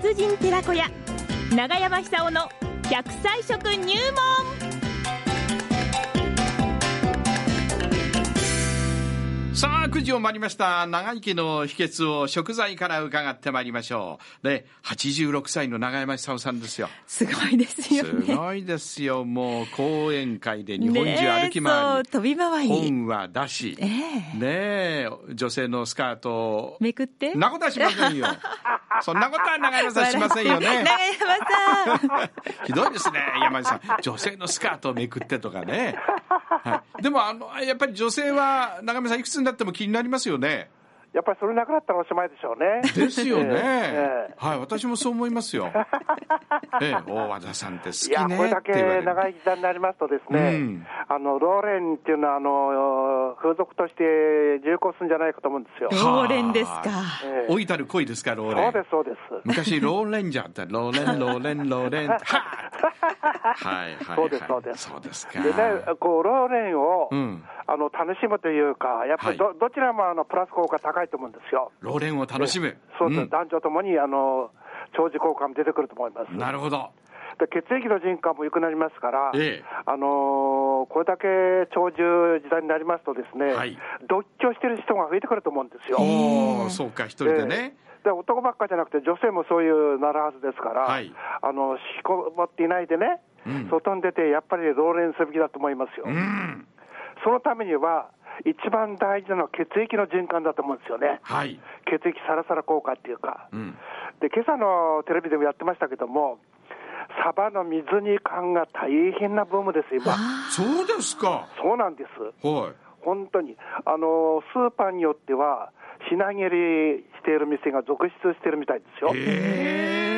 達人寺子屋長山久夫の100歳食入門。さあ、9時を回りました。長生きの秘訣を食材から伺ってまいりましょう。で、86歳の長山久夫さんですよ。すごいですよすねごいですよ。もう講演会で日本中歩き回り、う飛び回り本は出し、ええねえ、女性のスカートを、めくってそんなことはしませんよ。そんなことは長山さんしませんよね。長山さんひどいですね、山地さん。女性のスカートをめくってとかね。はい、でも、あの、やっぱり女性は、長山さんいくつになっても気になりますよね。やっぱりそれなくなったらおしまいでしょうね。ですよね。ええはい、私もそう思いますよ。ええ、大和田さんっていや、好きこれだけ。長い時代になりますとですね、うんあの、ローレンっていうのは、あの、風俗として重厚するんじゃないかと思うんですよ。ローレンですかええ老いたる恋ですか、ローレン。そうです、そうです。昔、ローレンジャーって、ローレン、ローレン、ローレン、ははい、はい。そうですそうですそうですか。でね、こう、ローレンを、うんあの、楽しむというか、やっぱりど,、どちらもあのプラス効果高いと思うんですよ。ローレンを楽しむ。そうです、ん男女ともに、あの、長寿効果も出てくると思います。なるほど。で血液の循環も良くなりますから、ええあのーこれだけ長寿時代になりますとですね、はい独居してる人が増えてくると思うんですよ。おお、そうか、一人でね。で男ばっかじゃなくて、女性もそういうなるはずですから、はいあの引きこもっていないでね、うん外に出て、やっぱり老練すべきだと思いますよ。うん。そのためには、一番大事なのは血液の循環だと思うんですよね。はい。血液サラサラ効果っていうか。うん。で、今朝のテレビでもやってましたけども、サバの水煮缶が大変なブームです、今。そうですか。そうなんです。はい。本当に。あの、スーパーによっては、品切りしている店が続出しているみたいですよ。へえ。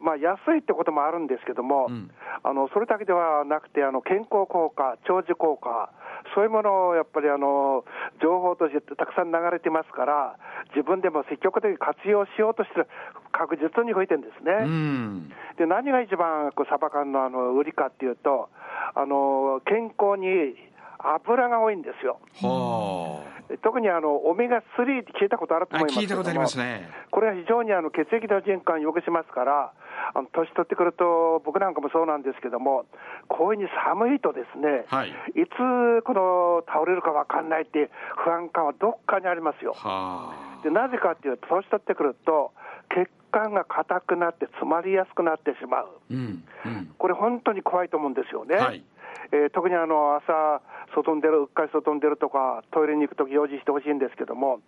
まあ、安いってこともあるんですけども、うんあのそれだけではなくてあの、健康効果、長寿効果、そういうものをやっぱりあの情報としてたくさん流れてますから、自分でも積極的に活用しようとしてる、確実に増えてるんですね。うん。で何が一番こうサバ缶のあの売りかっていうと、あの健康に油が多いんですよ。は特にあのオメガ3って聞いたことあると思いますけども聞いたことありますね。これは非常にあの血液の循環を良くしますから、あの年取ってくると、僕なんかもそうなんですけども、こういうふうに寒いとですね、はいいつこの倒れるか分かんないっていう不安感はどっかにありますよ。はでなぜかっていうと、年取ってくると、血管が硬くなって詰まりやすくなってしまう。あ。うん。うん。これ本当に怖いと思うんですよね。はいえー特にあの朝、外に出る、うっかり外に出るとか、トイレに行くとき用心してほしいんですけども、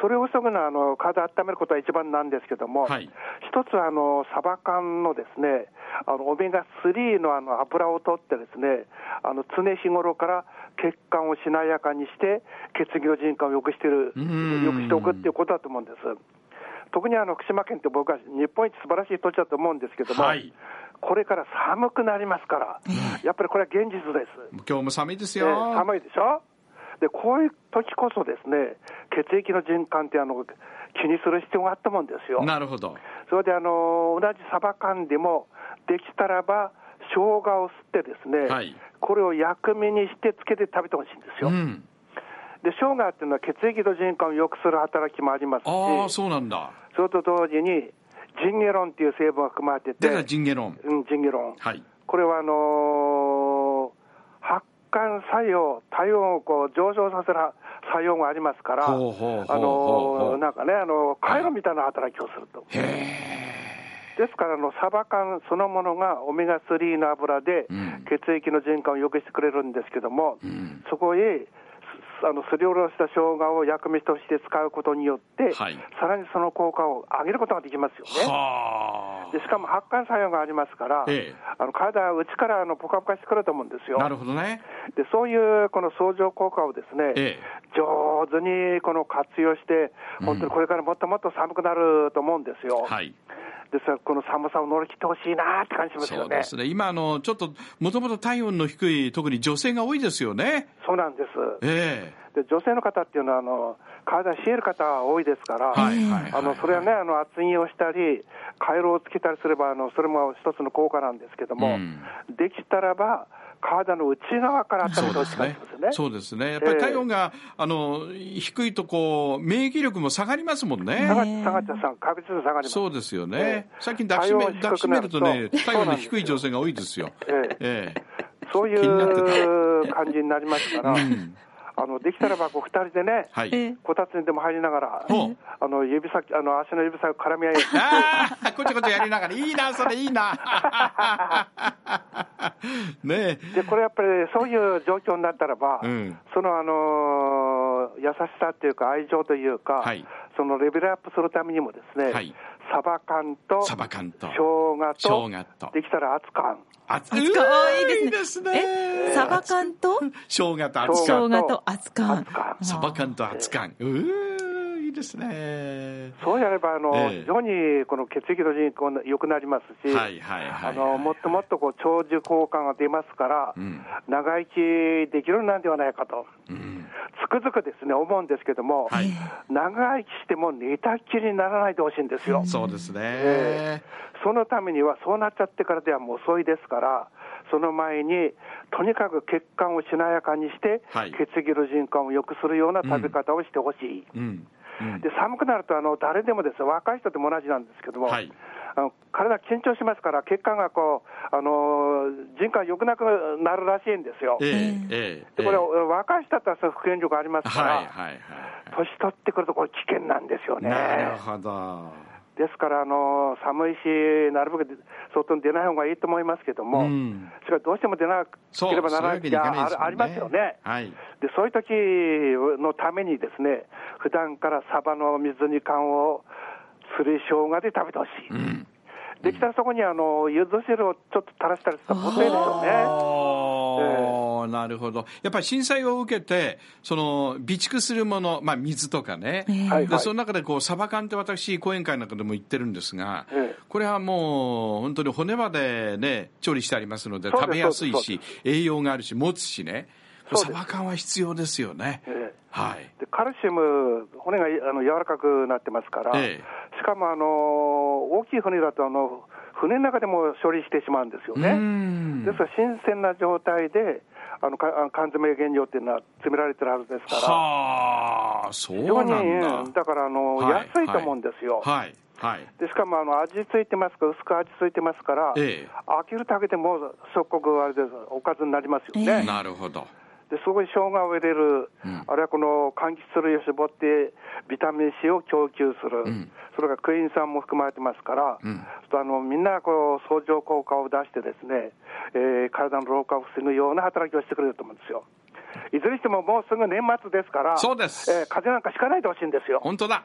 それを防ぐのはあの体温めることは一番なんですけども、はい。一つはあのサバ缶のですね、あのオメガ3のあの油を取ってですね、あの常日頃から血管をしなやかにして、血液の循環を良くしてる、うん。良くしておくっていうことだと思うんです。特にあの福島県って僕は日本一素晴らしい土地だと思うんですけども、はいこれから寒くなりますから、やっぱりこれは現実です。今日も寒いですえよ。ー寒いでしょ？で、こういう時こそですね、血液の循環ってあの気にする必要があったもんですよ。なるほど。それであの同じサバ缶でも、できたらば、生姜を吸ってですね、はいこれを薬味にしてつけて食べてほしいんですよ。うん。で、生姜っていうのは血液の循環を良くする働きもありますし、ああ、そうなんだ。それと同時に、ジンゲロンっていう成分が含まれてて、で、ジンゲロン。うん、ジンゲロン。はい。これはあのー発汗作用、体温をこう上昇させる作用がありますから、あほうほうほうほうほうのーなんかね、あの回路みたいな働きをすると。ですからあの、サバ缶そのものがオメガ3の油でうん血液の循環を良くしてくれるんですけども、んそこへすあのすりおろした生姜を薬味として使うことによって、はいさらにその効果を上げることができますよね。はでしかも発汗作用がありますから、ええあの体は内からあのポカポカしてくると思うんですよ。あ。なるほどね。でそういうこの相乗効果をですね、ええ上手にこの活用して、本当にこれからもっともっと寒くなると思うんですよ。はい。ですから、この寒さを乗り切ってほしいなって感じしますよね。そうですね。今、あの、ちょっと、もともと体温の低い、特に女性が多いですよね。そうなんです。えで女性の方っていうのはあの、体冷える方が多いですから、はいはいはいあのそれはね、あの厚着をしたり、回路をつけたりすれば、あのそれも一つの効果なんですけども、うんできたらば、体の内側から温めてほしいですよね。そうですね。やっぱり体温が、あの低いとこう免疫力も下がりますもんね。下がっ下がっちゃう確実に下がり。そうですよね。ええ最近抱きしめ抱きしめるとね、体温の低い女性が多いですよ。ええええそういう感じになりますから、うんあのできたらばこう二人でね、はい。ええこたつにでも入りながら、あの指先あの足の指先を絡み合い、ああ、こちょこちょやりながら、いいな、それいいな。ねえ。でこれやっぱりそういう状況になったらば、うんそのあの優しさっていうか、愛情というか、はいそのレベルアップするためにもですね、はいサバ缶とサバ缶と生姜と、生姜とできたら熱燗。熱熱燗いいですねねえサバ缶と生姜と熱生燗。姜と熱燗熱燗サバ缶と熱燗。うー、いいですね。そうやればあの、ええ非常にこの血液の人口が良くなりますし、はいはいはい。あのもっともっとこう長寿効果が出ますから、うん長生きできるなんではないかと、うんつくづくですね思うんですけども、はい長生きしても寝たきりにならないでほしいんですよ。そうですえね。そのためには、そうなっちゃってからではもう遅いですから、その前に、とにかく血管をしなやかにして、はい血液の循環を良くするような食べ方をしてほしい。うん。うんで寒くなるとあの誰でもです若い人でも同じなんですけども、はい体緊張しますから、血管がこう、あの循環良くなくなるらしいんですよ。ええええでこれ、え若い人だったらそう復元力ありますえから、はいはいはい。年取ってくるとこれ危険なんですよね。なるほど。ですから、あの寒いし、なるべく外に出ない方がいいと思いますけども、うんしかしどうしても出なければならないそういうわけにいかないですもんねあありますよね。はい。でそういう時のためにですね、普段からサバの水煮缶をすり生姜で食べてほしい。うん。できたらそこにあの柚子汁をちょっと垂らしたりしたら、もったいですよね。あ。あ、なるほど。やっぱり震災を受けて、その備蓄するもの、まあ水とかね、ええ。はいでその中でこうサバ缶って私講演会なんかでも言ってるんですが、ええ。これはもう本当に骨までね調理してありますので食べやすいし栄養があるし持つしね、サバ缶は必要ですよね。ええ。はい。でカルシウム、骨があの柔らかくなってますから、えしかもあの大きい船だとあの、船の中でも処理してしまうんですようね。んですから、新鮮な状態で、あのか缶詰原料っていうのは詰められてるはずですから、はあ、そうなんだ。だからあの、はい安いと思うんですよ。はい。はい。でしかもあの味付いてますから、薄く味付いてますから、ええ飽きるだけでも即刻あれですおかずになりますよね。ええなるほど。でそこに生姜を入れる、うんあるいはこの柑橘類を絞って、ビタミン C を供給する、んそれからクエン酸も含まれてますから、うんあのみんなこう相乗効果を出して、ですね、えー体の老化を防ぐような働きをしてくれると思うんですよ。いずれにしてももうすぐ年末ですから、そうですえー風邪なんかひかないでほしいんですよ。本当だ。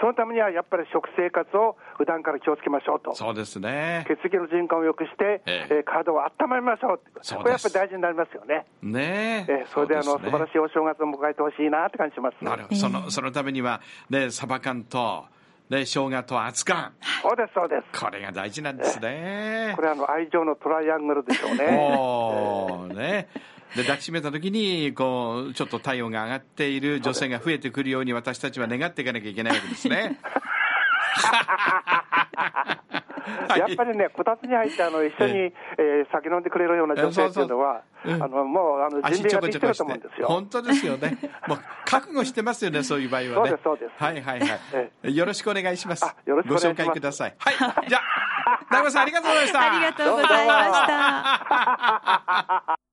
そのためにはやっぱり食生活を普段から気をつけましょうと。そうですね。血液の循環を良くして、えええー体を温めましょうそうですこれやっぱり大事になりますよね。ねえ。えーそれであのそうすね素晴らしいお正月を迎えてほしいなって感じします。なるほど。その、そのためには、ね、サバ缶と、ね、生姜と熱燗。そうです、そうです。これが大事なんですねこ。れあの愛情のトライアングルでしょうね。おーね。で、抱きしめた時に、こう、ちょっと体温が上がっている女性が増えてくるように私たちは願っていかなきゃいけないわけですね。はいやっぱりね、こたつに入ってあの一緒に、ええー酒飲んでくれるような女性っていうのは、そうそううんあのもうあの準備ができてると思うんですよ。本当ですよね。もう覚悟してますよね、そういう場合はね。そうですそうですはいはいはい。よろしくお願いします。あよろしくお願いしますご紹介ください。はい。じゃあ、大悟さんありがとうございました。ありがとうございました。